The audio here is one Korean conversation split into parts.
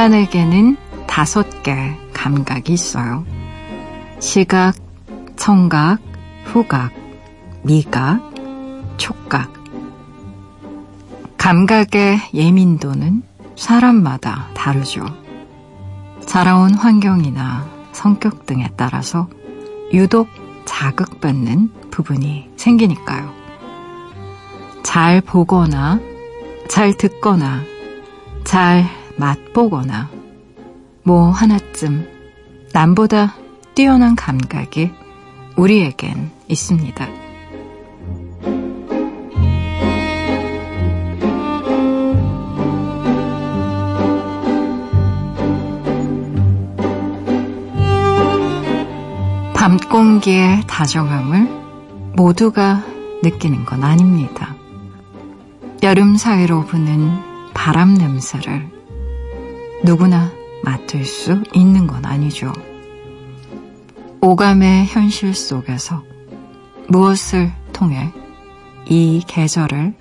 인간에게는 다섯 개 감각이 있어요. 시각, 청각, 후각, 미각, 촉각. 감각의 예민도는 사람마다 다르죠. 자라온 환경이나 성격 등에 따라서 유독 자극받는 부분이 생기니까요. 잘 보거나, 잘 듣거나, 잘 맛보거나, 뭐 하나쯤 남보다 뛰어난 감각이 우리에겐 있습니다. 밤 공기의 다정함을 모두가 느끼는 건 아닙니다. 여름 사이로 부는 바람 냄새를 누구나 맡을 수 있는 건 아니죠. 오감의 현실 속에서 무엇을 통해 이 계절을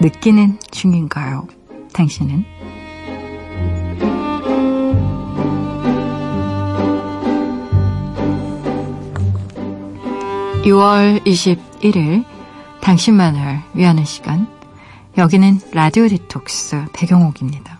느끼는 중인가요? 당신은? 6월 21일 당신만을 위하는 시간 여기는 라디오 디톡스 배경옥입니다.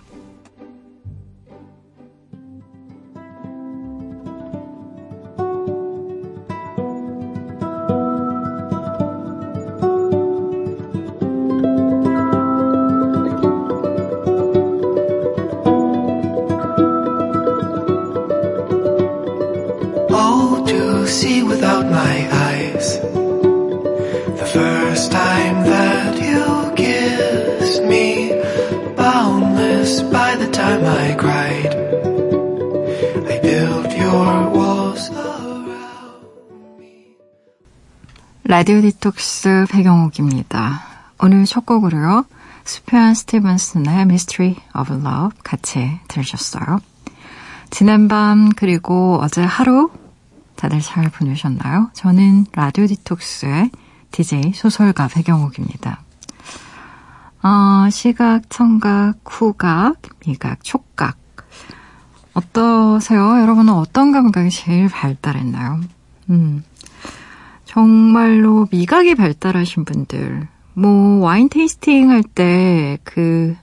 라디오 디톡스 백영옥입니다. 오늘 첫 곡으로요. 수프얀 스티븐스의 Mystery of Love 같이 들으셨어요. 지난 밤 그리고 어제 하루 다들 잘 보내셨나요? 저는 라디오 디톡스의 DJ 소설가 백영옥입니다. 어, 시각, 청각, 후각, 미각, 촉각. 어떠세요? 여러분은 어떤 감각이 제일 발달했나요? 음, 정말로 미각이 발달하신 분들, 뭐, 와인 테이스팅 할 때 그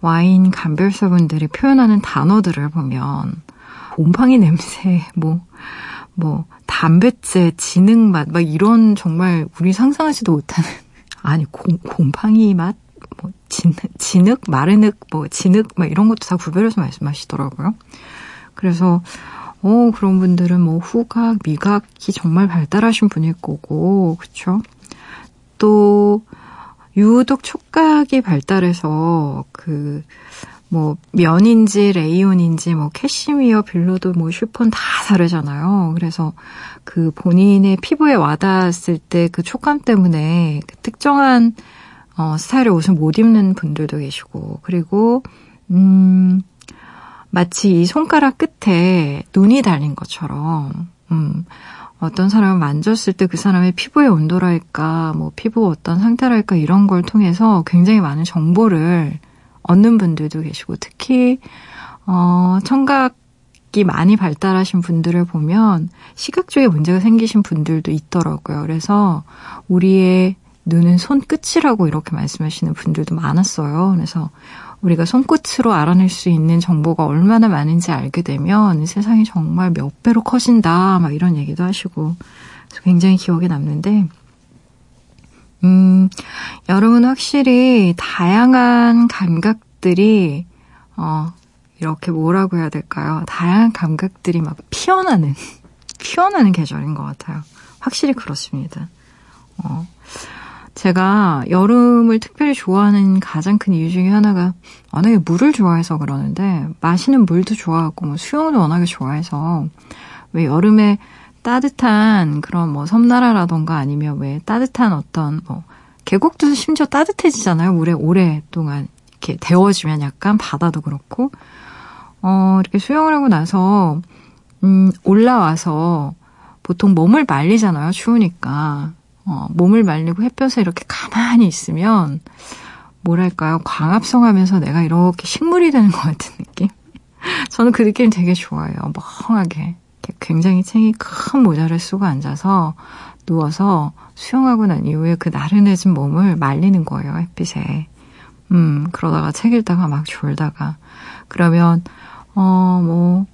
와인 감별사분들이 표현하는 단어들을 보면, 곰팡이 냄새, 뭐, 뭐, 담배째, 진흙 맛, 막 이런 정말 우리 상상하지도 못하는, 아니, 곰, 곰팡이 맛? 뭐, 진, 진흙, 마르륵, 뭐, 진흙, 막 이런 것도 다 구별해서 말씀하시더라고요. 그래서, 어, 그런 분들은 뭐 후각, 미각이 정말 발달하신 분일 거고, 그쵸? 또, 유독 촉각이 발달해서 그, 뭐, 면인지, 레이온인지, 뭐, 캐시미어, 빌로드, 뭐, 쉬폰 다 다르잖아요. 그래서 그 본인의 피부에 와닿았을 때 그 촉감 때문에 그 특정한, 어, 스타일의 옷을 못 입는 분들도 계시고, 그리고, 음, 마치 이 손가락 끝에 눈이 달린 것처럼, 음, 어떤 사람을 만졌을 때 그 사람의 피부의 온도랄까, 뭐 피부 어떤 상태랄까 이런 걸 통해서 굉장히 많은 정보를 얻는 분들도 계시고, 특히, 어, 청각이 많이 발달하신 분들을 보면 시각 쪽에 문제가 생기신 분들도 있더라고요. 그래서 우리의 눈은 손끝이라고 이렇게 말씀하시는 분들도 많았어요. 그래서 우리가 손끝으로 알아낼 수 있는 정보가 얼마나 많은지 알게 되면 세상이 정말 몇 배로 커진다, 막 이런 얘기도 하시고, 굉장히 기억에 남는데, 음, 여러분 확실히 다양한 감각들이, 어, 이렇게 뭐라고 해야 될까요? 다양한 감각들이 막 피어나는, 피어나는 계절인 것 같아요. 확실히 그렇습니다. 어, 제가 여름을 특별히 좋아하는 가장 큰 이유 중에 하나가 워낙에 물을 좋아해서 그러는데 마시는 물도 좋아하고 뭐 수영도 워낙에 좋아해서 왜 여름에 따뜻한 그런 뭐 섬나라라던가 아니면 왜 따뜻한 어떤 뭐 계곡도 심지어 따뜻해지잖아요. 물에 오랫동안 이렇게 데워지면 약간 바다도 그렇고 어 이렇게 수영을 하고 나서 음 올라와서 보통 몸을 말리잖아요. 추우니까. 어, 몸을 말리고 햇볕에 이렇게 가만히 있으면 뭐랄까요 광합성하면서 내가 이렇게 식물이 되는 것 같은 느낌. 저는 그 느낌 되게 좋아해요. 멍하게. 굉장히 챙이 큰 모자를 쓰고 앉아서 누워서 수영하고 난 이후에 그 나른해진 몸을 말리는 거예요, 햇빛에. 음, 그러다가 책 읽다가 막 졸다가. 그러면, 어, 뭐,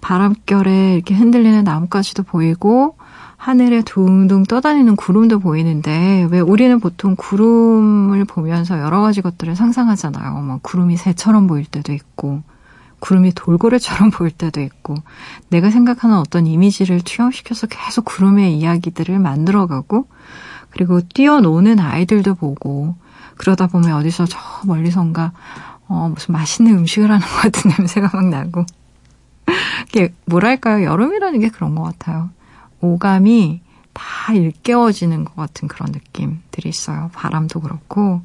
바람결에 이렇게 흔들리는 나뭇가지도 보이고, 하늘에 둥둥 떠다니는 구름도 보이는데 왜 우리는 보통 구름을 보면서 여러 가지 것들을 상상하잖아요. 막뭐 구름이 새처럼 보일 때도 있고 구름이 돌고래처럼 보일 때도 있고 내가 생각하는 어떤 이미지를 투영시켜서 계속 구름의 이야기들을 만들어가고 그리고 뛰어노는 아이들도 보고 그러다 보면 어디서 저 멀리선가 어, 무슨 맛있는 음식을 하는 것 같은 냄새가 막 나고 이게 뭐랄까요 여름이라는 게 그런 것 같아요. 오감이 다 일깨워지는 것 같은 그런 느낌들이 있어요. 바람도 그렇고.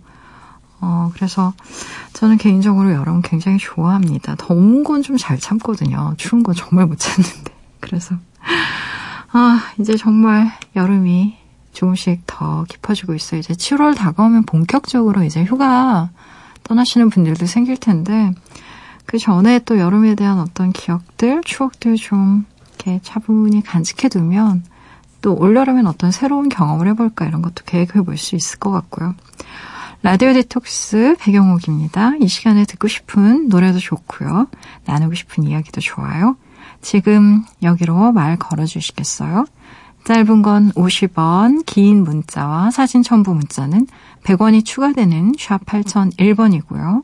어, 그래서 저는 개인적으로 여름 굉장히 좋아합니다. 더운 건 좀 잘 참거든요. 추운 건 정말 못 참는데. 그래서, 아, 이제 정말 여름이 조금씩 더 깊어지고 있어요. 이제 7월 다가오면 본격적으로 이제 휴가 떠나시는 분들도 생길 텐데, 그 전에 또 여름에 대한 어떤 기억들, 추억들 좀 이렇게 차분히 간직해두면 또 올여름엔 어떤 새로운 경험을 해볼까 이런 것도 계획해 볼 수 있을 것 같고요. 라디오 디톡스 배경옥입니다. 이 시간에 듣고 싶은 노래도 좋고요. 나누고 싶은 이야기도 좋아요. 지금 여기로 말 걸어주시겠어요? 짧은 건 50원, 긴 문자와 사진 첨부 문자는 100원이 추가되는 샵 8001번이고요.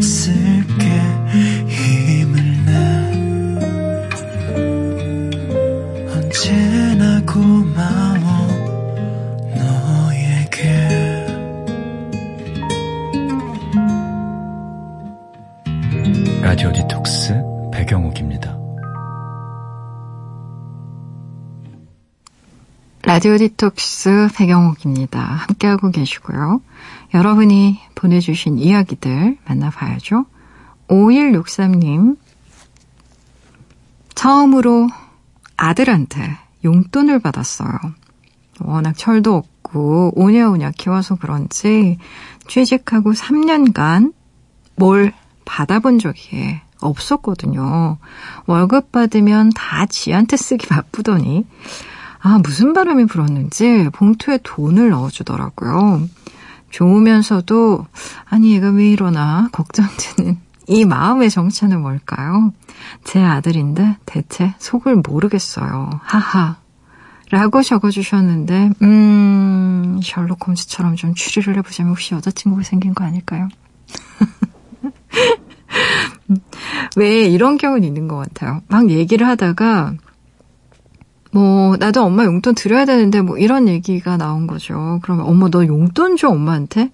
게 힘을 내 언제나 고마워 너에게 라디오 디톡스 백영옥입니다. 라디오 디톡스 백영옥입니다. 함께하고 계시고요. 여러분이 보내주신 이야기들 만나봐야죠. 5163님, 처음으로 아들한테 용돈을 받았어요. 워낙 철도 없고 오냐오냐 키워서 그런지 취직하고 3년간 뭘 받아본 적이 없었거든요. 월급 받으면 다 지한테 쓰기 바쁘더니 아 무슨 바람이 불었는지 봉투에 돈을 넣어주더라고요. 좋으면서도 아니 얘가 왜 이러나 걱정되는 이 마음의 정체는 뭘까요? 제 아들인데 대체 속을 모르겠어요. 하하. 라고 적어주셨는데, 음, 셜록 홈즈처럼 좀 추리를 해보자면 혹시 여자친구가 생긴 거 아닐까요? 왜 이런 경우는 있는 것 같아요. 막 얘기를 하다가, 뭐, 나도 엄마 용돈 드려야 되는데, 뭐, 이런 얘기가 나온 거죠. 그러면, 엄마, 너 용돈 줘, 엄마한테?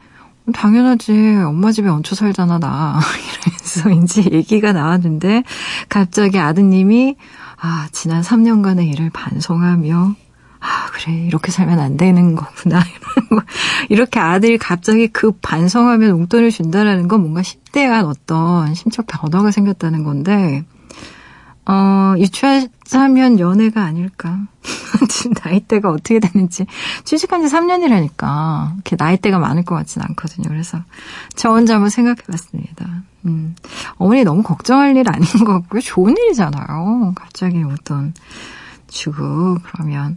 당연하지. 엄마 집에 얹혀 살잖아, 나. 이러면서인지 얘기가 나왔는데, 갑자기 아드님이, 아, 지난 3년간의 일을 반성하며, 아, 그래, 이렇게 살면 안 되는 거구나. 이렇게 아들이 갑자기 급 반성하면 용돈을 준다라는 건 뭔가 10대한 어떤 심적 변화가 생겼다는 건데, 어, 유추하자면 연애가 아닐까. 지금 나이대가 어떻게 되는지. 취직한 지 3년이라니까. 이렇게 나이대가 많을 것 같진 않거든요. 그래서 저 혼자 한번 생각해 봤습니다. 음, 어머니 너무 걱정할 일 아닌 것 같고요. 좋은 일이잖아요. 갑자기 용돈 주고, 그러면,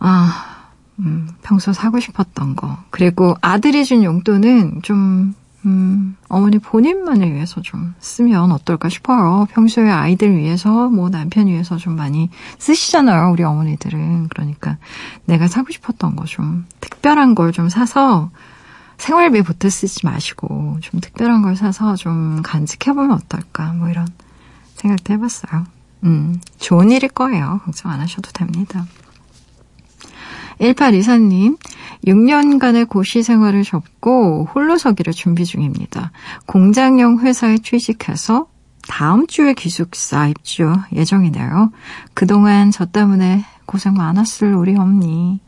아, 음, 평소 사고 싶었던 거. 그리고 아들이 준 용돈은 좀 음, 어머니 본인만을 위해서 좀 쓰면 어떨까 싶어요. 평소에 아이들 위해서, 뭐 남편 위해서 좀 많이 쓰시잖아요, 우리 어머니들은. 그러니까 내가 사고 싶었던 거 좀 특별한 걸 좀 사서 생활비 보태 쓰지 마시고 좀 특별한 걸 사서 좀 간직해보면 어떨까, 뭐 이런 생각도 해봤어요. 음, 좋은 일일 거예요. 걱정 안 하셔도 됩니다. 1824님, 6년간의 고시 생활을 접고 홀로서기를 준비 중입니다. 공장형 회사에 취직해서 다음 주에 기숙사 입주 예정이네요. 그동안 저 때문에 고생 많았을 우리 엄니.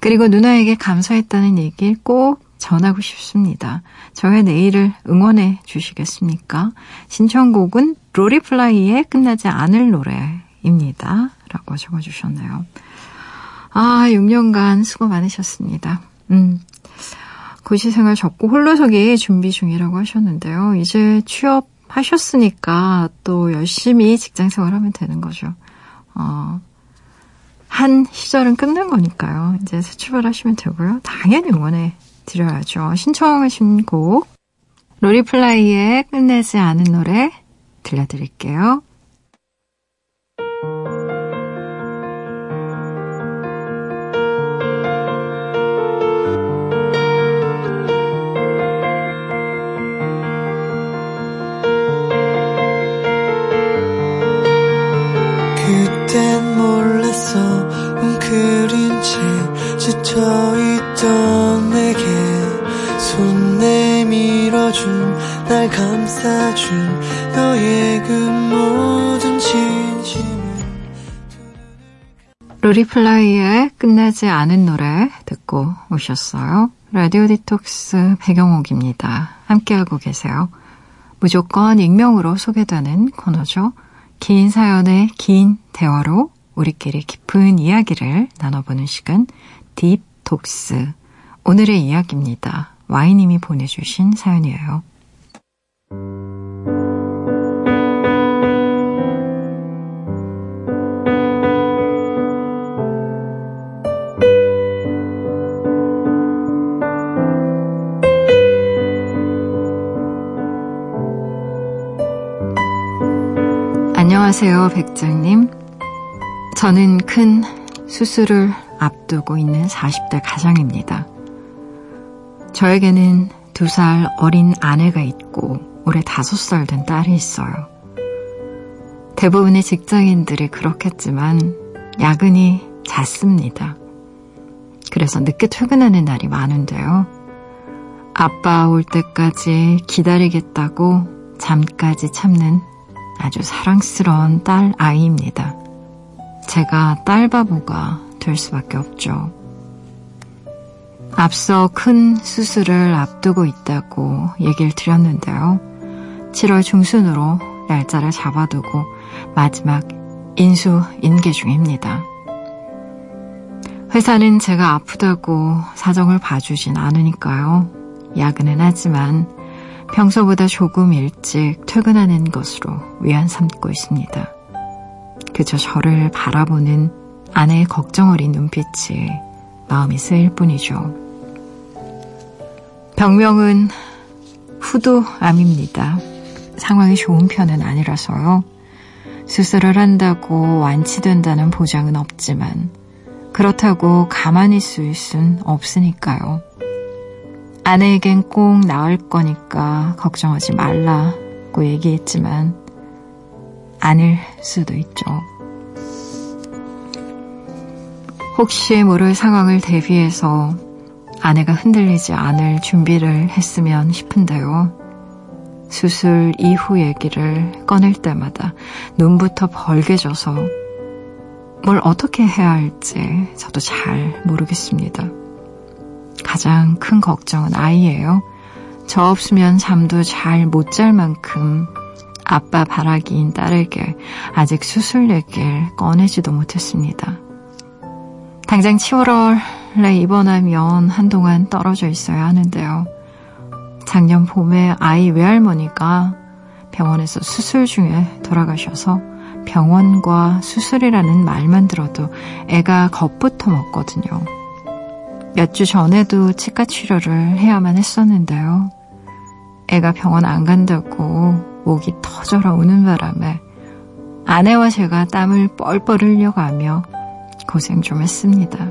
그리고 누나에게 감사했다는 얘기를 꼭 전하고 싶습니다. 저의 내일을 응원해 주시겠습니까? 신청곡은 로리플라이의 끝나지 않을 노래입니다. 라고 적어주셨네요. 아, 6년간 수고 많으셨습니다. 음. 고시 생활 접고 홀로서기 준비 중이라고 하셨는데요. 이제 취업하셨으니까 또 열심히 직장 생활하면 되는 거죠. 어, 한 시절은 끝난 거니까요. 이제 새 출발하시면 되고요. 당연히 응원해 드려야죠. 신청하신 곡 로리플라이의 끝내지 않은 노래 들려드릴게요. 노리플라이의 끝나지 않은 노래 듣고 오셨어요. 라디오 디톡스 백영옥입니다. 함께하고 계세요. 무조건 익명으로 소개되는 코너죠. 긴 사연의 긴 대화로 우리끼리 깊은 이야기를 나눠보는 시간 딥톡스. 오늘의 이야기입니다. 와이님이 보내주신 사연이에요. 안녕하세요, 백장님. 저는 큰 수술을 앞두고 있는 40대 가장입니다. 저에게는 두 살 어린 아내가 있고 올해 다섯 살 된 딸이 있어요. 대부분의 직장인들이 그렇겠지만 야근이 잦습니다. 그래서 늦게 퇴근하는 날이 많은데요. 아빠 올 때까지 기다리겠다고 잠까지 참는 아주 사랑스러운 딸 아이입니다. 제가 딸 바보가 될 수밖에 없죠. 앞서 큰 수술을 앞두고 있다고 얘기를 드렸는데요. 7월 중순으로 날짜를 잡아두고 마지막 인수 인계 중입니다. 회사는 제가 아프다고 사정을 봐주진 않으니까요. 야근은 하지만 평소보다 조금 일찍 퇴근하는 것으로 위안 삼고 있습니다. 그저 저를 바라보는 아내의 걱정 어린 눈빛이 마음이 쓰일 뿐이죠. 병명은 후두암입니다. 상황이 좋은 편은 아니라서요. 수술을 한다고 완치된다는 보장은 없지만 그렇다고 가만히 있을 순 없으니까요. 아내에겐 꼭 나을 거니까 걱정하지 말라고 얘기했지만 아닐 수도 있죠. 혹시 모를 상황을 대비해서 아내가 흔들리지 않을 준비를 했으면 싶은데요. 수술 이후 얘기를 꺼낼 때마다 눈부터 벌게 져서 뭘 어떻게 해야 할지 저도 잘 모르겠습니다. 가장 큰 걱정은 아이예요. 저 없으면 잠도 잘 못 잘 만큼 아빠 바라기인 딸에게 아직 수술 얘기를 꺼내지도 못했습니다. 당장 7월에 입원하면 한동안 떨어져 있어야 하는데요. 작년 봄에 아이 외할머니가 병원에서 수술 중에 돌아가셔서 병원과 수술이라는 말만 들어도 애가 겁부터 먹거든요. 몇 주 전에도 치과 치료를 해야만 했었는데요. 애가 병원 안 간다고 목이 터져라 우는 바람에 아내와 제가 땀을 뻘뻘 흘려가며 고생 좀 했습니다.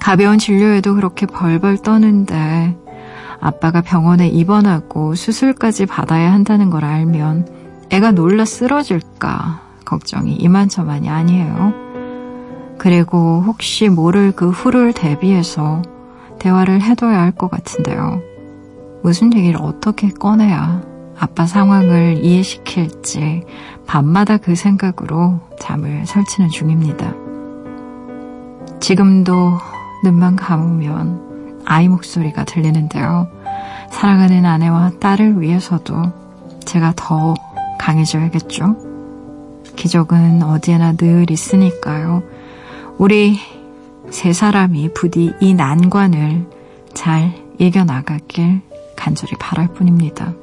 가벼운 진료에도 그렇게 벌벌 떠는데 아빠가 병원에 입원하고 수술까지 받아야 한다는 걸 알면 애가 놀라 쓰러질까 걱정이 이만저만이 아니에요. 그리고 혹시 모를 그 후를 대비해서 대화를 해둬야 할 것 같은데요. 무슨 얘기를 어떻게 꺼내야 아빠 상황을 이해시킬지 밤마다 그 생각으로 잠을 설치는 중입니다. 지금도 눈만 감으면 아이 목소리가 들리는데요. 사랑하는 아내와 딸을 위해서도 제가 더 강해져야겠죠? 기적은 어디에나 늘 있으니까요. 우리 세 사람이 부디 이 난관을 잘 이겨나가길 간절히 바랄 뿐입니다.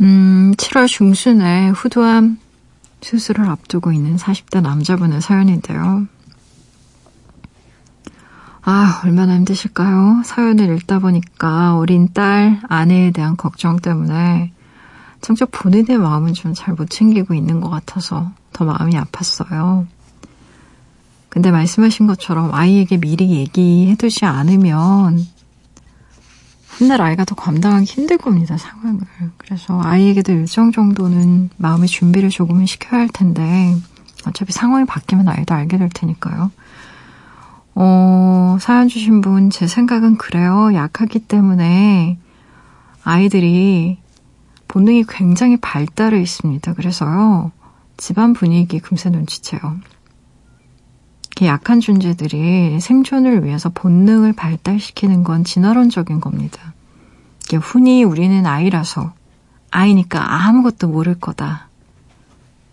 음, 7월 중순에 후두암 수술을 앞두고 있는 40대 남자분의 사연인데요. 아, 얼마나 힘드실까요? 사연을 읽다 보니까 어린 딸, 아내에 대한 걱정 때문에 정작 본인의 마음은 좀 잘 못 챙기고 있는 것 같아서 더 마음이 아팠어요. 근데 말씀하신 것처럼 아이에게 미리 얘기해두지 않으면 훗날 아이가 더 감당하기 힘들 겁니다, 상황을. 그래서 아이에게도 일정 정도는 마음의 준비를 조금은 시켜야 할 텐데 어차피 상황이 바뀌면 아이도 알게 될 테니까요. 어, 사연 주신 분, 제 생각은 그래요. 약하기 때문에 아이들이 본능이 굉장히 발달해 있습니다. 그래서요, 집안 분위기 금세 눈치채요. 약한 존재들이 생존을 위해서 본능을 발달시키는 건 진화론적인 겁니다. 흔히 우리는 아이라서 아이니까 아무것도 모를 거다.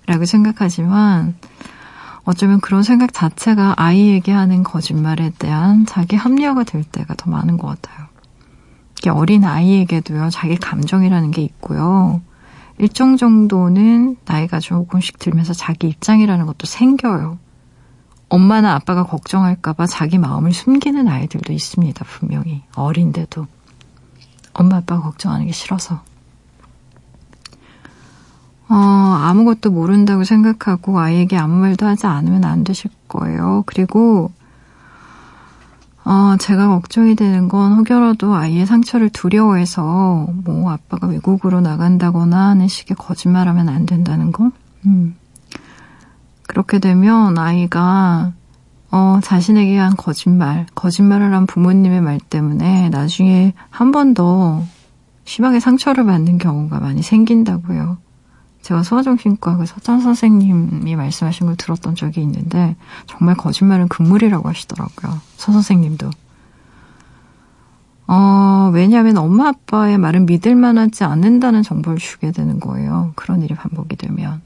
라고 생각하지만 어쩌면 그런 생각 자체가 아이에게 하는 거짓말에 대한 자기 합리화가 될 때가 더 많은 것 같아요. 어린 아이에게도요, 자기 감정이라는 게 있고요. 일정 정도는 나이가 조금씩 들면서 자기 입장이라는 것도 생겨요. 엄마나 아빠가 걱정할까봐 자기 마음을 숨기는 아이들도 있습니다, 분명히. 어린데도. 엄마, 아빠가 걱정하는 게 싫어서. 어, 아무것도 모른다고 생각하고 아이에게 아무 말도 하지 않으면 안 되실 거예요. 그리고, 어, 제가 걱정이 되는 건 혹여라도 아이의 상처를 두려워해서 뭐 아빠가 외국으로 나간다거나 하는 식의 거짓말하면 안 된다는 거. 음. 그렇게 되면 아이가 어, 자신에게 한 거짓말, 거짓말을 한 부모님의 말 때문에 나중에 한 번 더 심하게 상처를 받는 경우가 많이 생긴다고요. 제가 소아정신과 서찬 선생님이 말씀하신 걸 들었던 적이 있는데 정말 거짓말은 금물이라고 하시더라고요. 서 선생님도. 어, 왜냐하면 엄마 아빠의 말은 믿을 만하지 않는다는 정보를 주게 되는 거예요. 그런 일이 반복이 되면.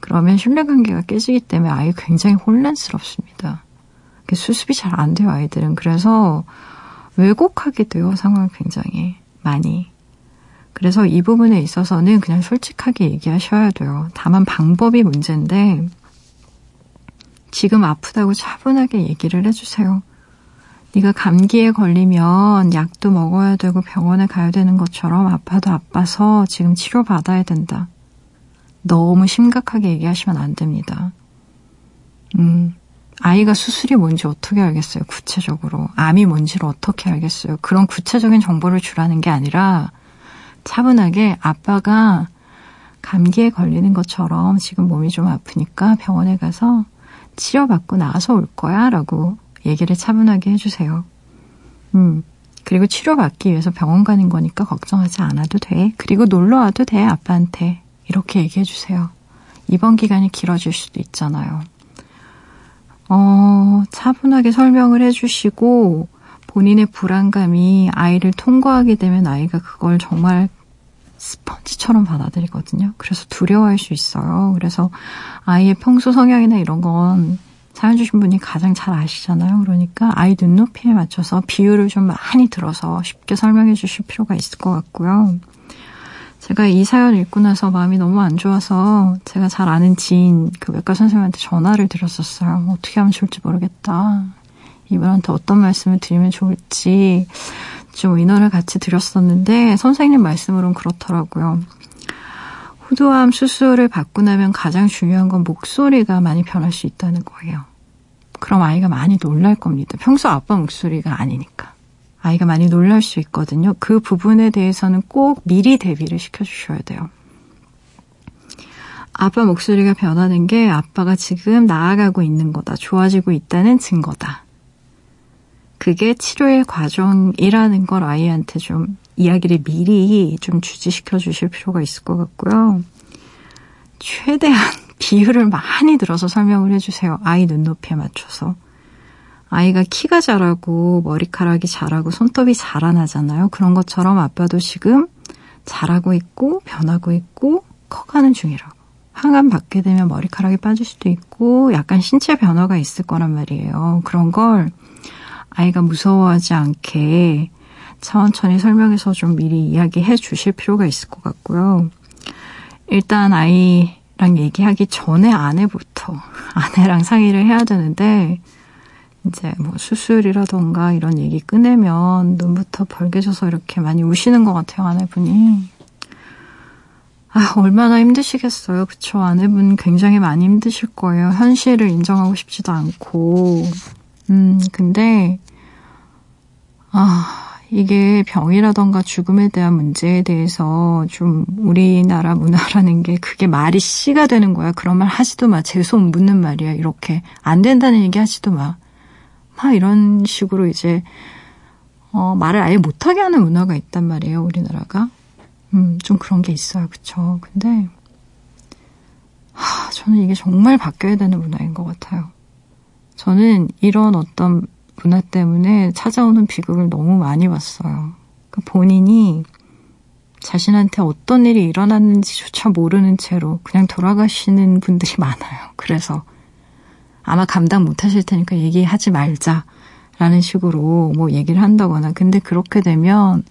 그러면 신뢰관계가 깨지기 때문에 아이 굉장히 혼란스럽습니다. 수습이 잘 안 돼요, 아이들은. 그래서 왜곡하게 돼요, 상황을 굉장히 많이. 그래서 이 부분에 있어서는 그냥 솔직하게 얘기하셔야 돼요. 다만 방법이 문제인데 지금 아프다고 차분하게 얘기를 해주세요. 네가 감기에 걸리면 약도 먹어야 되고 병원에 가야 되는 것처럼 아파도 아파서 지금 치료받아야 된다. 너무 심각하게 얘기하시면 안 됩니다. 음, 아이가 수술이 뭔지 어떻게 알겠어요, 구체적으로. 암이 뭔지를 어떻게 알겠어요. 그런 구체적인 정보를 주라는 게 아니라 차분하게 아빠가 감기에 걸리는 것처럼 지금 몸이 좀 아프니까 병원에 가서 치료받고 나서 올 거야 라고 얘기를 차분하게 해주세요. 음. 그리고 치료받기 위해서 병원 가는 거니까 걱정하지 않아도 돼. 그리고 놀러 와도 돼, 아빠한테. 이렇게 얘기해 주세요. 이번 기간이 길어질 수도 있잖아요. 어, 차분하게 설명을 해 주시고, 본인의 불안감이 아이를 통과하게 되면 아이가 그걸 정말 스펀지처럼 받아들이거든요. 그래서 두려워할 수 있어요. 그래서 아이의 평소 성향이나 이런 건 사연 주신 분이 가장 잘 아시잖아요. 그러니까 아이 눈높이에 맞춰서 비율을 좀 많이 들어서 쉽게 설명해 주실 필요가 있을 것 같고요. 제가 이 사연 읽고 나서 마음이 너무 안 좋아서 제가 잘 아는 지인 그 외과 선생님한테 전화를 드렸었어요. 어떻게 하면 좋을지 모르겠다. 이분한테 어떤 말씀을 드리면 좋을지 좀 인원을 같이 드렸었는데 선생님 말씀으로는 그렇더라고요. 후두암 수술을 받고 나면 가장 중요한 건 목소리가 많이 변할 수 있다는 거예요. 그럼 아이가 많이 놀랄 겁니다. 평소 아빠 목소리가 아니니까. 아이가 많이 놀랄 수 있거든요. 그 부분에 대해서는 꼭 미리 대비를 시켜주셔야 돼요. 아빠 목소리가 변하는 게 아빠가 지금 나아가고 있는 거다. 좋아지고 있다는 증거다. 그게 치료의 과정이라는 걸 아이한테 좀 이야기를 미리 좀 주지시켜 주실 필요가 있을 것 같고요. 최대한 비율을 많이 들어서 설명을 해주세요. 아이 눈높이에 맞춰서. 아이가 키가 자라고 머리카락이 자라고 손톱이 자라나잖아요. 그런 것처럼 아빠도 지금 자라고 있고 변하고 있고 커가는 중이라고. 항암 받게 되면 머리카락이 빠질 수도 있고 약간 신체 변화가 있을 거란 말이에요. 그런 걸 아이가 무서워하지 않게 천천히 설명해서 좀 미리 이야기해 주실 필요가 있을 것 같고요. 일단 아이랑 얘기하기 전에 아내부터 아내랑 상의를 해야 되는데 이제 뭐 수술이라던가 이런 얘기 꺼내면 눈부터 벌개져서 이렇게 많이 우시는 것 같아요 아내분이. 아 얼마나 힘드시겠어요, 그쵸? 아내분 굉장히 많이 힘드실 거예요. 현실을 인정하고 싶지도 않고. 음 근데 아 이게 병이라던가 죽음에 대한 문제에 대해서 좀 우리나라 문화라는 게 그게 말이 씨가 되는 거야. 그런 말 하지도 마. 재수 묻는 말이야. 이렇게. 안 된다는 얘기 하지도 마. 막 이런 식으로 이제, 어, 말을 아예 못하게 하는 문화가 있단 말이에요. 우리나라가. 음, 좀 그런 게 있어요. 그쵸. 근데, 하, 저는 이게 정말 바뀌어야 되는 문화인 것 같아요. 저는 이런 어떤 문화 때문에 찾아오는 비극을 너무 많이 봤어요. 그러니까 본인이 자신한테 어떤 일이 일어났는지조차 모르는 채로 그냥 돌아가시는 분들이 많아요. 그래서 아마 감당 못 하실 테니까 얘기하지 말자 라는 식으로 뭐 얘기를 한다거나. 근데 그렇게 되면,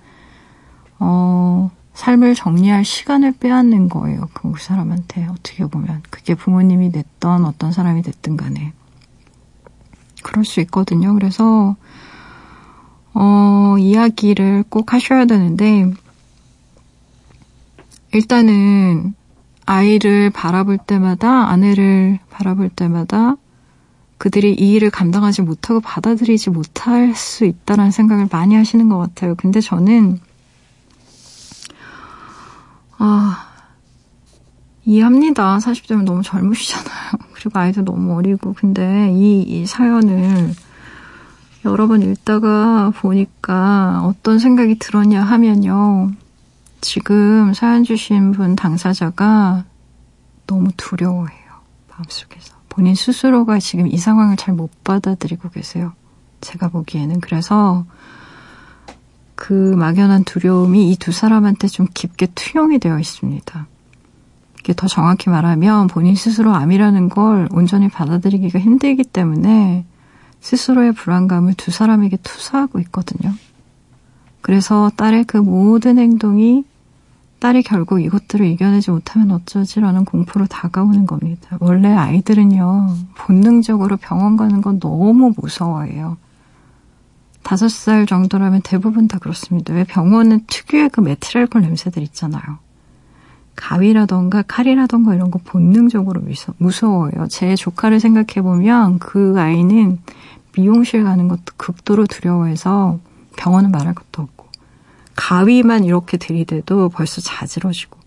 어, 삶을 정리할 시간을 빼앗는 거예요. 그 사람한테 어떻게 보면. 그게 부모님이 됐던 어떤 사람이 됐든 간에. 그럴 수 있거든요. 그래서, 어, 이야기를 꼭 하셔야 되는데, 일단은 아이를 바라볼 때마다, 아내를 바라볼 때마다 그들이 이 일을 감당하지 못하고 받아들이지 못할 수 있다는 생각을 많이 하시는 것 같아요. 근데 저는, 아, 이해합니다. 40대면 너무 젊으시잖아요. 그리고 아이도 너무 어리고. 근데 이, 이 사연을 여러 번 읽다가 보니까 어떤 생각이 들었냐 하면요. 지금 사연 주신 분 당사자가 너무 두려워해요. 마음속에서. 본인 스스로가 지금 이 상황을 잘 못 받아들이고 계세요. 제가 보기에는. 그래서 그 막연한 두려움이 이 두 사람한테 좀 깊게 투영이 되어 있습니다. 더 정확히 말하면 본인 스스로 암이라는 걸 온전히 받아들이기가 힘들기 때문에 스스로의 불안감을 두 사람에게 투사하고 있거든요. 그래서 딸의 그 모든 행동이 딸이 결국 이것들을 이겨내지 못하면 어쩌지라는 공포로 다가오는 겁니다. 원래 아이들은요, 본능적으로 병원 가는 건 너무 무서워해요. 다섯 살 정도라면 대부분 다 그렇습니다. 왜 병원은 특유의 그 메틸알콜 냄새들 있잖아요. 가위라던가 칼이라던가 이런 거 본능적으로 무서워요. 제 조카를 생각해보면 그 아이는 미용실 가는 것도 극도로 두려워해서 병원은 말할 것도 없고 가위만 이렇게 들이대도 벌써 자지러지고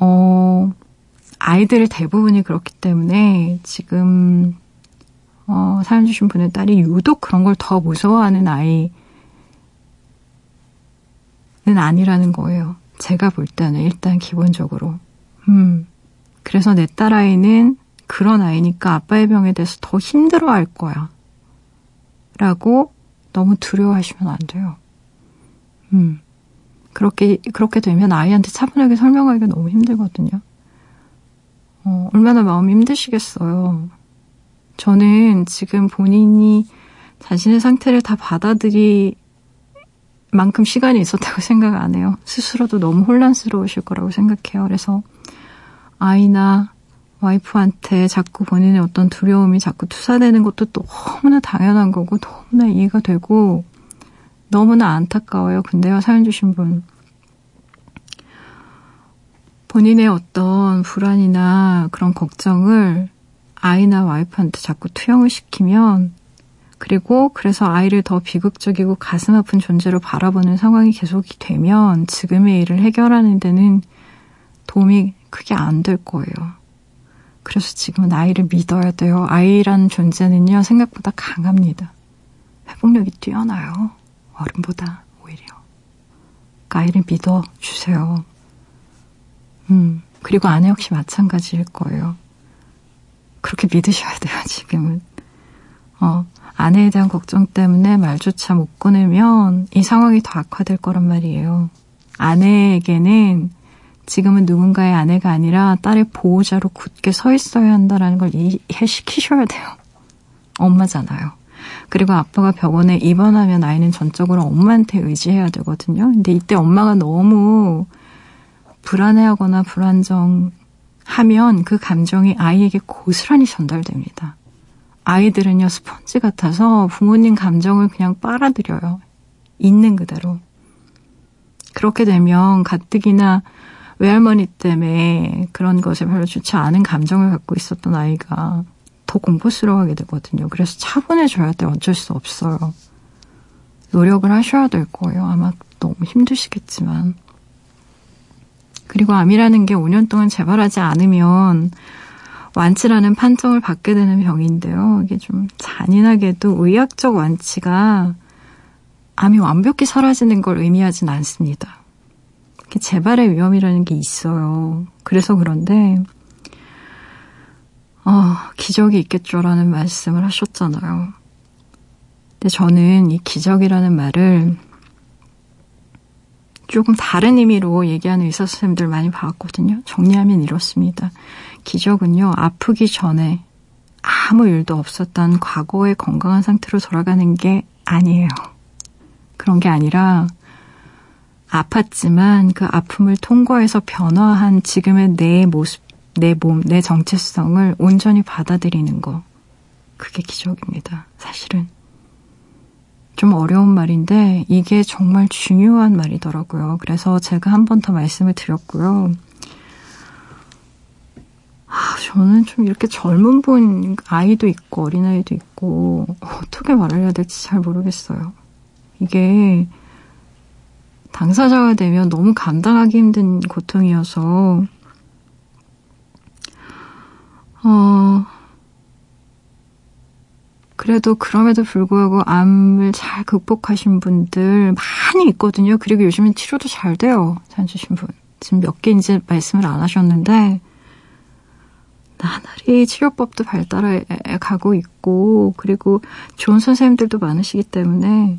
어 아이들 대부분이 그렇기 때문에 지금 어, 사연 주신 분의 딸이 유독 그런 걸 더 무서워하는 아이는 아니라는 거예요. 제가 볼 때는 일단 기본적으로. 음. 그래서 내 딸아이는 그런 아이니까 아빠의 병에 대해서 더 힘들어 할 거야. 라고 너무 두려워하시면 안 돼요. 음. 그렇게, 그렇게 되면 아이한테 차분하게 설명하기가 너무 힘들거든요. 어, 얼마나 마음이 힘드시겠어요. 저는 지금 본인이 자신의 상태를 다 받아들이 만큼 시간이 있었다고 생각 안 해요. 스스로도 너무 혼란스러우실 거라고 생각해요. 그래서 아이나 와이프한테 자꾸 본인의 어떤 두려움이 자꾸 투사되는 것도 너무나 당연한 거고 너무나 이해가 되고 너무나 안타까워요. 근데요, 사연 주신 분. 본인의 어떤 불안이나 그런 걱정을 아이나 와이프한테 자꾸 투영을 시키면 그리고 그래서 아이를 더 비극적이고 가슴 아픈 존재로 바라보는 상황이 계속이 되면 지금의 일을 해결하는 데는 도움이 크게 안 될 거예요. 그래서 지금은 아이를 믿어야 돼요. 아이란 존재는요, 생각보다 강합니다. 회복력이 뛰어나요. 어른보다 오히려. 그러니까 아이를 믿어주세요. 음, 그리고 아내 역시 마찬가지일 거예요. 그렇게 믿으셔야 돼요, 지금은. 어, 아내에 대한 걱정 때문에 말조차 못 꺼내면 이 상황이 더 악화될 거란 말이에요. 아내에게는 지금은 누군가의 아내가 아니라 딸의 보호자로 굳게 서 있어야 한다라는 걸 이해시키셔야 돼요. 엄마잖아요. 그리고 아빠가 병원에 입원하면 아이는 전적으로 엄마한테 의지해야 되거든요. 근데 이때 엄마가 너무 불안해하거나 불안정하면 그 감정이 아이에게 고스란히 전달됩니다. 아이들은요, 스펀지 같아서 부모님 감정을 그냥 빨아들여요. 있는 그대로. 그렇게 되면 가뜩이나 외할머니 때문에 그런 것에 별로 좋지 않은 감정을 갖고 있었던 아이가 더 공포스러워하게 되거든요. 그래서 차분해져야 돼. 어쩔 수 없어요. 노력을 하셔야 될 거예요. 아마 너무 힘드시겠지만. 그리고 암이라는 게 5년 동안 재발하지 않으면 완치라는 판정을 받게 되는 병인데요. 이게 좀 잔인하게도 의학적 완치가 암이 완벽히 사라지는 걸 의미하진 않습니다. 재발의 위험이라는 게 있어요. 그래서 그런데 어, 기적이 있겠죠라는 말씀을 하셨잖아요. 근데 저는 이 기적이라는 말을 조금 다른 의미로 얘기하는 의사 선생님들 많이 봐왔거든요. 정리하면 이렇습니다. 기적은요, 아프기 전에 아무 일도 없었던 과거의 건강한 상태로 돌아가는 게 아니에요. 그런 게 아니라 아팠지만 그 아픔을 통과해서 변화한 지금의 내 모습, 내 몸, 내 정체성을 온전히 받아들이는 거. 그게 기적입니다. 사실은. 좀 어려운 말인데 이게 정말 중요한 말이더라고요. 그래서 제가 한 번 더 말씀을 드렸고요. 아, 저는 좀 이렇게 젊은 분 아이도 있고 어린아이도 있고 어떻게 말을 해야 될지 잘 모르겠어요. 이게 당사자가 되면 너무 감당하기 힘든 고통이어서 어 그래도 그럼에도 불구하고 암을 잘 극복하신 분들 많이 있거든요. 그리고 요즘은 치료도 잘 돼요. 잔주신 분. 지금 몇개 이제 말씀을 안 하셨는데 나날이 치료법도 발달해 가고 있고 그리고 좋은 선생님들도 많으시기 때문에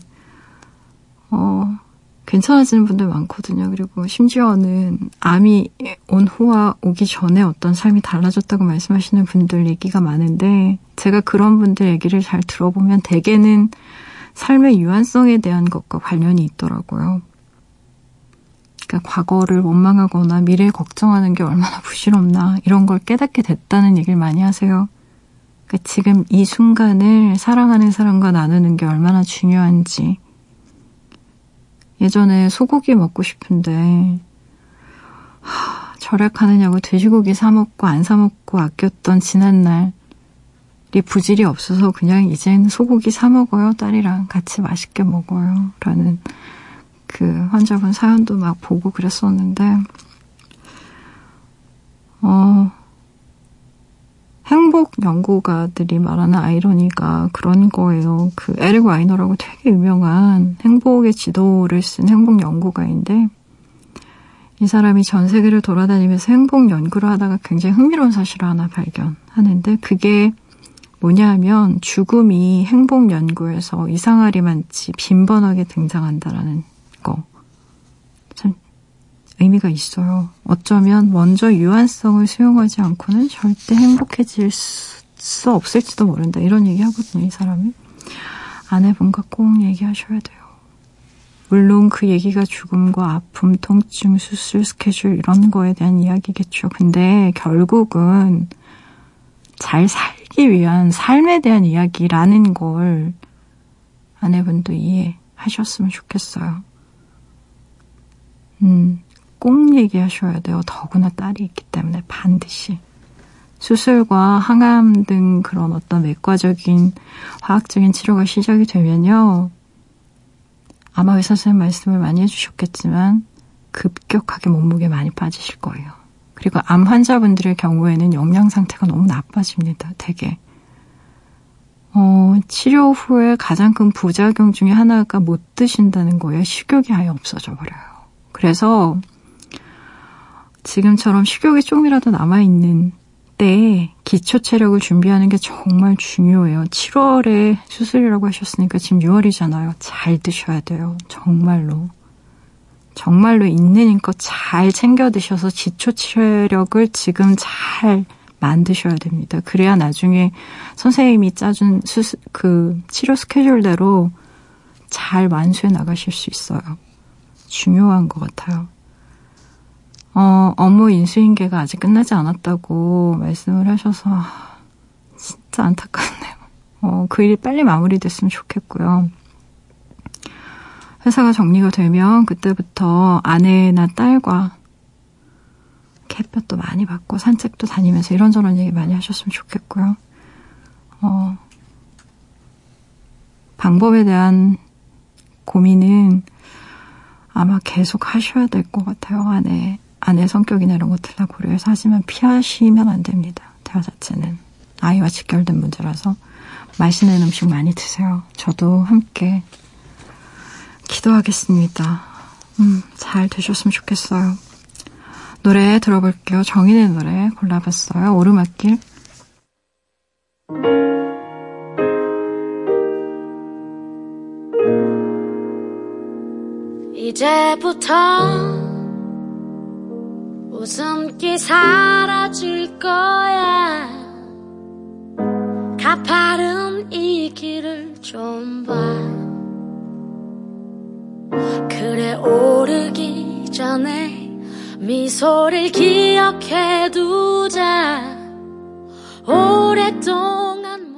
어 괜찮아지는 분들 많거든요. 그리고 심지어는 암이 온 후와 오기 전에 어떤 삶이 달라졌다고 말씀하시는 분들 얘기가 많은데 제가 그런 분들 얘기를 잘 들어보면 대개는 삶의 유한성에 대한 것과 관련이 있더라고요. 그러니까 과거를 원망하거나 미래를 걱정하는 게 얼마나 부실없나 이런 걸 깨닫게 됐다는 얘기를 많이 하세요. 그러니까 지금 이 순간을 사랑하는 사람과 나누는 게 얼마나 중요한지. 예전에 소고기 먹고 싶은데 하, 절약하느냐고 돼지고기 사 먹고 안 사 먹고 아꼈던 지난 날이 부질이 없어서 그냥 이젠 소고기 사 먹어요 딸이랑 같이 맛있게 먹어요 라는 그 환자분 사연도 막 보고 그랬었는데, 어, 행복 연구가들이 말하는 아이러니가 그런 거예요. 그 에릭 와이너라고 되게 유명한 행복의 지도를 쓴 행복 연구가인데, 이 사람이 전 세계를 돌아다니면서 행복 연구를 하다가 굉장히 흥미로운 사실을 하나 발견하는데, 그게 뭐냐 하면 죽음이 행복 연구에서 이상하리만치 빈번하게 등장한다라는 의미가 있어요. 어쩌면 먼저 유한성을 수용하지 않고는 절대 행복해질 수, 수 없을지도 모른다. 이런 얘기 하거든요, 이 사람이. 아내분과 꼭 얘기하셔야 돼요. 물론 그 얘기가 죽음과 아픔, 통증, 수술, 스케줄 이런 거에 대한 이야기겠죠. 근데 결국은 잘 살기 위한 삶에 대한 이야기라는 걸 아내분도 이해하셨으면 좋겠어요. 음, 꼭 얘기하셔야 돼요. 더구나 딸이 있기 때문에 반드시. 수술과 항암 등 그런 어떤 외과적인 화학적인 치료가 시작이 되면요. 아마 의사 선생님 말씀을 많이 해주셨겠지만 급격하게 몸무게 많이 빠지실 거예요. 그리고 암 환자분들의 경우에는 영양 상태가 너무 나빠집니다. 되게. 어, 치료 후에 가장 큰 부작용 중에 하나가 못 드신다는 거예요. 식욕이 아예 없어져 버려요. 그래서 지금처럼 식욕이 조금이라도 남아있는 때에 기초 체력을 준비하는 게 정말 중요해요. 7월에 수술이라고 하셨으니까 지금 6월이잖아요. 잘 드셔야 돼요. 정말로. 정말로 있는 힘껏 잘 챙겨 드셔서 기초 체력을 지금 잘 만드셔야 됩니다. 그래야 나중에 선생님이 짜준 수술, 그 치료 스케줄대로 잘 완수해 나가실 수 있어요. 중요한 것 같아요. 어, 업무 인수인계가 아직 끝나지 않았다고 말씀을 하셔서 진짜 안타깝네요. 어, 그 일이 빨리 마무리됐으면 좋겠고요. 회사가 정리가 되면 그때부터 아내나 딸과 햇볕도 많이 받고 산책도 다니면서 이런저런 얘기 많이 하셨으면 좋겠고요. 어, 방법에 대한 고민은 아마 계속 하셔야 될 것 같아요. 아내, 아내 성격이나 이런 것들 다 고려해서 하지만 피하시면 안 됩니다. 대화 자체는. 아이와 직결된 문제라서 맛있는 음식 많이 드세요. 저도 함께 기도하겠습니다. 음, 잘 되셨으면 좋겠어요. 노래 들어볼게요. 정인의 노래 골라봤어요. 오르막길. 이제부터 웃음기 사라질 거야 가파른 이 길을 좀 봐 그래 오르기 전에 미소를 기억해 두자 오랫동안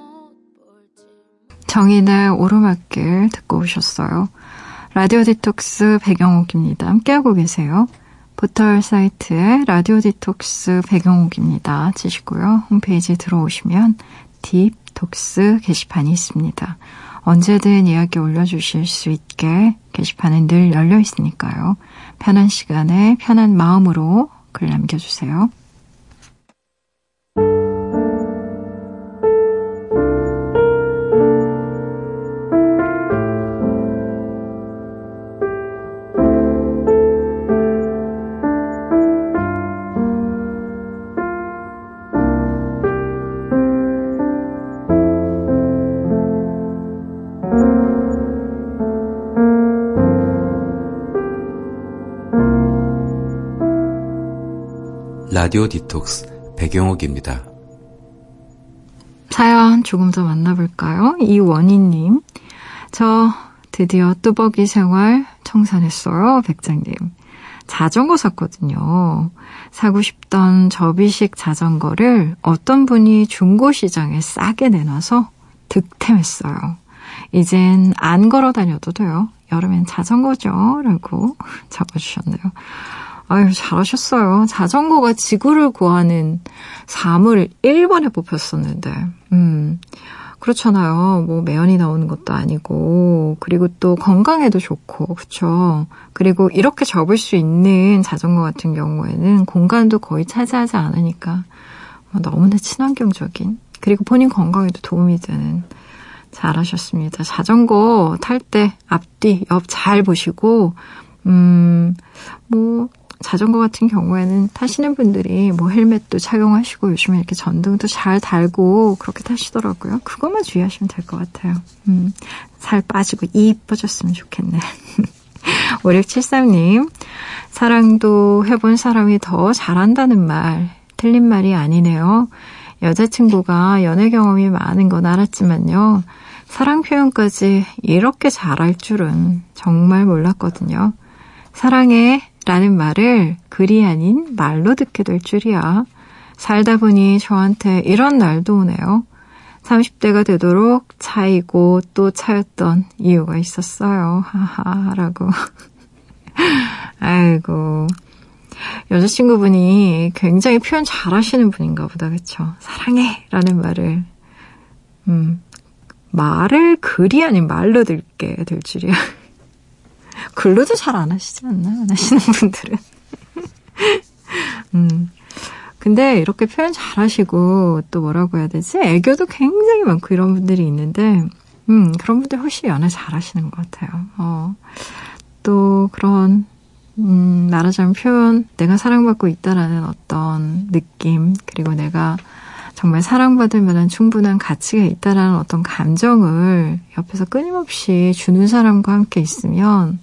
정인의 오르막길 듣고 오셨어요. 라디오 디톡스 백영옥입니다. 함께하고 계세요. 포털 사이트에 라디오 디톡스 백영옥입니다. 치시고요. 홈페이지 들어오시면 딥톡스 게시판이 있습니다. 언제든 이야기 올려주실 수 있게 게시판은 늘 열려 있으니까요. 편한 시간에 편한 마음으로 글 남겨주세요. 라디오 디톡스 배경옥입니다. 사연 조금 더 만나볼까요? 이원희님. 저 드디어 뚜벅이 생활 청산했어요, 백장님. 자전거 샀거든요. 사고 싶던 접이식 자전거를 어떤 분이 중고시장에 싸게 내놔서 득템했어요. 이젠 안 걸어 다녀도 돼요. 여름엔 자전거죠. 라고 적어주셨네요. 아유, 잘하셨어요. 자전거가 지구를 구하는 사물 1번에 뽑혔었는데, 음, 그렇잖아요. 뭐, 매연이 나오는 것도 아니고, 그리고 또 건강에도 좋고, 그쵸. 그리고 이렇게 접을 수 있는 자전거 같은 경우에는 공간도 거의 차지하지 않으니까, 뭐 너무나 친환경적인, 그리고 본인 건강에도 도움이 되는, 잘하셨습니다. 자전거 탈 때 앞뒤, 옆 잘 보시고, 음, 뭐, 자전거 같은 경우에는 타시는 분들이 뭐 헬멧도 착용하시고 요즘에 이렇게 전등도 잘 달고 그렇게 타시더라고요. 그것만 주의하시면 될 것 같아요. 음, 살 빠지고 이뻐졌으면 좋겠네. 5673님, 사랑도 해본 사람이 더 잘한다는 말, 틀린 말이 아니네요. 여자친구가 연애 경험이 많은 건 알았지만요. 사랑 표현까지 이렇게 잘할 줄은 정말 몰랐거든요. 사랑해 라는 말을 글이 아닌 말로 듣게 될 줄이야. 살다 보니 저한테 이런 날도 오네요. 30대가 되도록 차이고 또 차였던 이유가 있었어요. 하하, 라고. 아이고. 여자친구분이 굉장히 표현 잘 하시는 분인가 보다, 그쵸? 사랑해! 라는 말을, 음, 말을 글이 아닌 말로 듣게 될 줄이야. 글로도 잘 안 하시지 않나? 안 하시는 분들은. 음. 근데 이렇게 표현 잘 하시고 또 뭐라고 해야 되지? 애교도 굉장히 많고 이런 분들이 있는데, 음, 그런 분들 훨씬 연애 잘 하시는 것 같아요. 어. 또 그런, 음, 말하자면 표현, 내가 사랑받고 있다라는 어떤 느낌, 그리고 내가 정말 사랑받을 만한 충분한 가치가 있다라는 어떤 감정을 옆에서 끊임없이 주는 사람과 함께 있으면,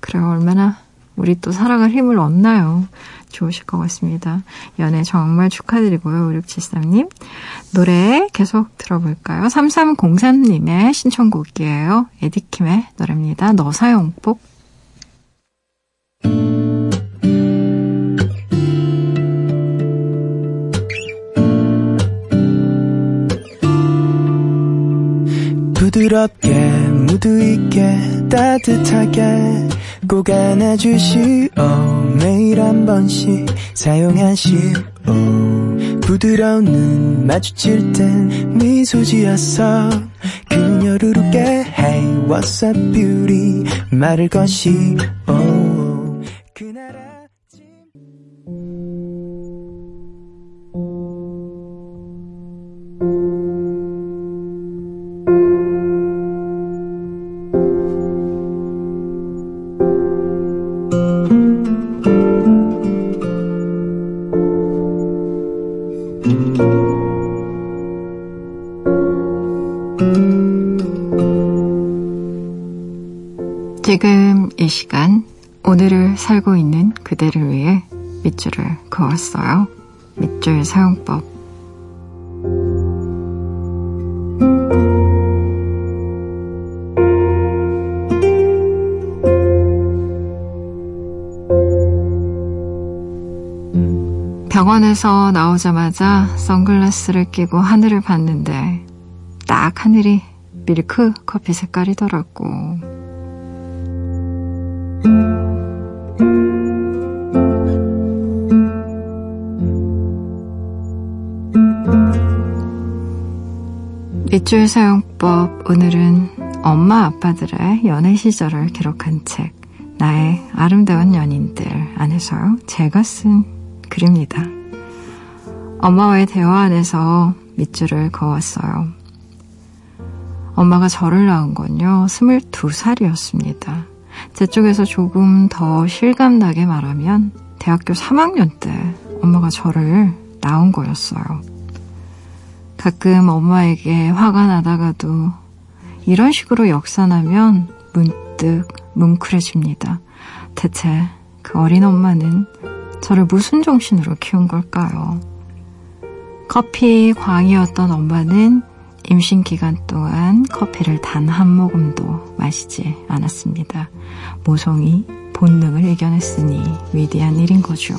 그래, 얼마나 우리 또 살아갈 힘을 얻나요? 좋으실 것 같습니다. 연애 정말 축하드리고요. 5673님. 노래 계속 들어볼까요? 3303님의 신청곡이에요. 에디킴의 노래입니다. 너 사용복. 부드럽게 무드 있게 따뜻하게 꼭 안아주시오. 매일 한 번씩 사용하시오. 부드러운 눈 마주칠 땐 미소 지었어 그녀를 웃게 Hey what's up beauty? 말을 것이오 그었어요. 밑줄 사용법. 병원에서 나오자마자 선글라스를 끼고 하늘을 봤는데 딱 하늘이 밀크 커피 색깔이더라고. 밑줄 사용법 오늘은 엄마 아빠들의 연애 시절을 기록한 책 나의 아름다운 연인들 안에서요 제가 쓴 글입니다. 엄마와의 대화 안에서 밑줄을 그었어요. 엄마가 저를 낳은 건요 22살이었습니다. 제 쪽에서 조금 더 실감나게 말하면 대학교 3학년 때 엄마가 저를 낳은 거였어요. 가끔 엄마에게 화가 나다가도 이런 식으로 역산하면 문득 뭉클해집니다. 대체 그 어린 엄마는 저를 무슨 정신으로 키운 걸까요? 커피 광이었던 엄마는 임신 기간 동안 커피를 단 한 모금도 마시지 않았습니다. 모성이 본능을 이겨냈으니 위대한 일인 거죠.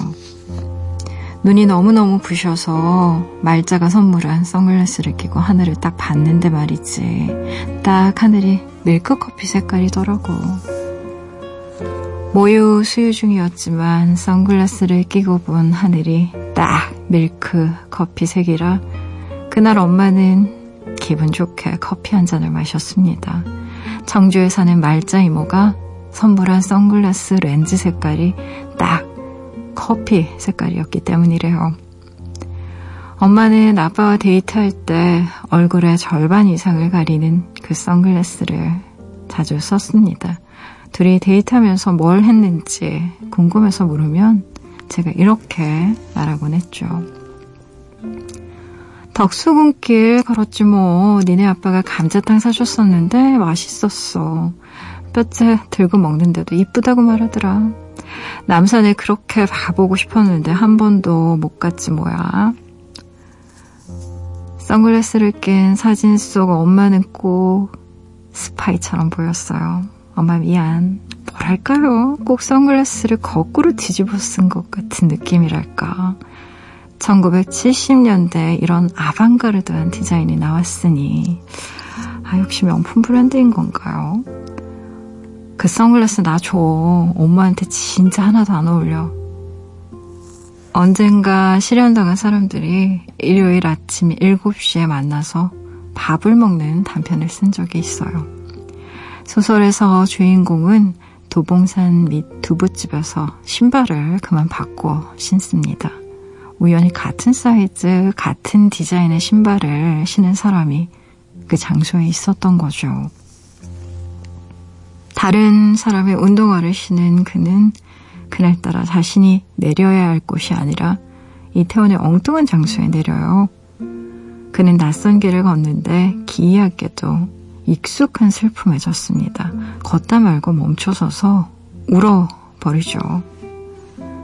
눈이 너무너무 부셔서 말자가 선물한 선글라스를 끼고 하늘을 딱 봤는데 말이지. 딱 하늘이 밀크커피 색깔이더라고. 모유 수유 중이었지만 선글라스를 끼고 본 하늘이 딱 밀크 커피 색이라 그날 엄마는 기분 좋게 커피 한 잔을 마셨습니다. 청주에 사는 말자 이모가 선물한 선글라스 렌즈 색깔이 딱 커피 색깔이었기 때문이래요. 엄마는 아빠와 데이트할 때 얼굴의 절반 이상을 가리는 그 선글라스를 자주 썼습니다. 둘이 데이트하면서 뭘 했는지 궁금해서 물으면 제가 이렇게 말하곤 했죠. 덕수궁길 걸었지 뭐. 니네 아빠가 감자탕 사줬었는데 맛있었어. 뼈째 들고 먹는데도 이쁘다고 말하더라. 남산에 그렇게 가보고 싶었는데 한 번도 못 갔지 뭐야. 선글라스를 낀 사진 속 엄마는 꼭 스파이처럼 보였어요. 엄마 미안. 뭐랄까요? 꼭 선글라스를 거꾸로 뒤집어 쓴 것 같은 느낌이랄까. 1970년대 이런 아방가르드한 디자인이 나왔으니 아 역시 명품 브랜드인 건가요? 그 선글라스 나 줘. 엄마한테 진짜 하나도 안 어울려. 언젠가 실현당한 사람들이 일요일 아침 7시에 만나서 밥을 먹는 단편을 쓴 적이 있어요. 소설에서 주인공은 도봉산 밑 두부집에서 신발을 그만 받고 신습니다. 우연히 같은 사이즈, 같은 디자인의 신발을 신은 사람이 그 장소에 있었던 거죠. 다른 사람의 운동화를 신은 그는 그날따라 자신이 내려야 할 곳이 아니라 이태원의 엉뚱한 장소에 내려요. 그는 낯선 길을 걷는데 기이하게도 익숙한 슬픔에 졌습니다. 걷다 말고 멈춰서서 울어버리죠.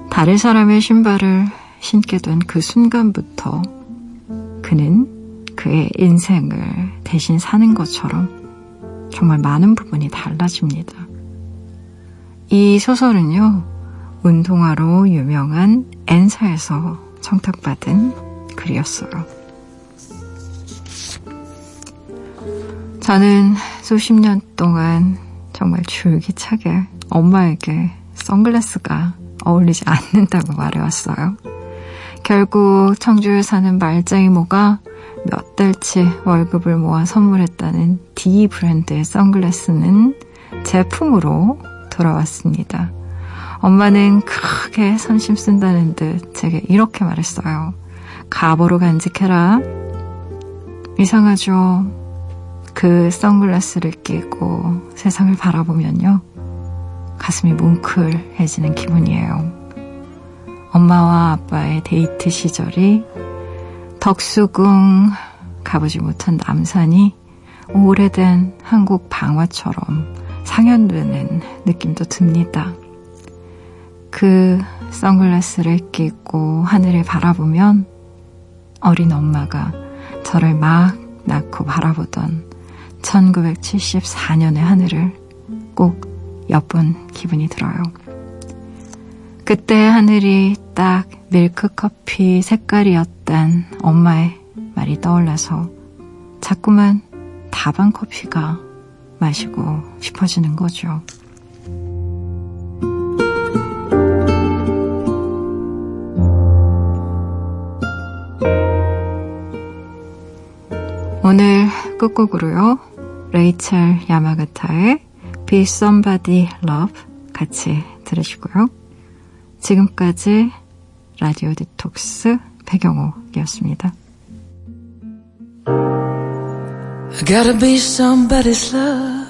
다른 사람의 신발을 신게 된 그 순간부터 그는 그의 인생을 대신 사는 것처럼 정말 많은 부분이 달라집니다. 이 소설은요, 운동화로 유명한 엔사에서 청탁받은 글이었어요. 저는 수십 년 동안 정말 줄기차게 엄마에게 선글라스가 어울리지 않는다고 말해왔어요. 결국 청주에 사는 말쟁이 모가 몇 달치 월급을 모아 선물했다는 D 브랜드의 선글라스는 제품으로 돌아왔습니다. 엄마는 크게 선심 쓴다는 듯 제게 이렇게 말했어요. 가보로 간직해라. 이상하죠. 그 선글라스를 끼고 세상을 바라보면요. 가슴이 뭉클해지는 기분이에요. 엄마와 아빠의 데이트 시절이 덕수궁 가보지 못한 남산이 오래된 한국 방화처럼 상연되는 느낌도 듭니다. 그 선글라스를 끼고 하늘을 바라보면 어린 엄마가 저를 막 낳고 바라보던 1974년의 하늘을 꼭 엿본 기분이 들어요. 그때 하늘이 딱 밀크커피 색깔이었 단 엄마의 말이 떠올라서 자꾸만 다방 커피가 마시고 싶어지는 거죠. 오늘 끝곡으로요. 레이첼 야마가타의 Be Somebody Love 같이 들으시고요. 지금까지 라디오 디톡스 배경옥이었습니다. I gotta be somebody's love.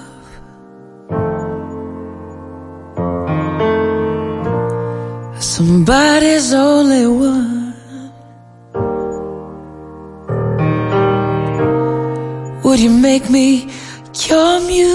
Somebody's only one. Would you make me your muse for a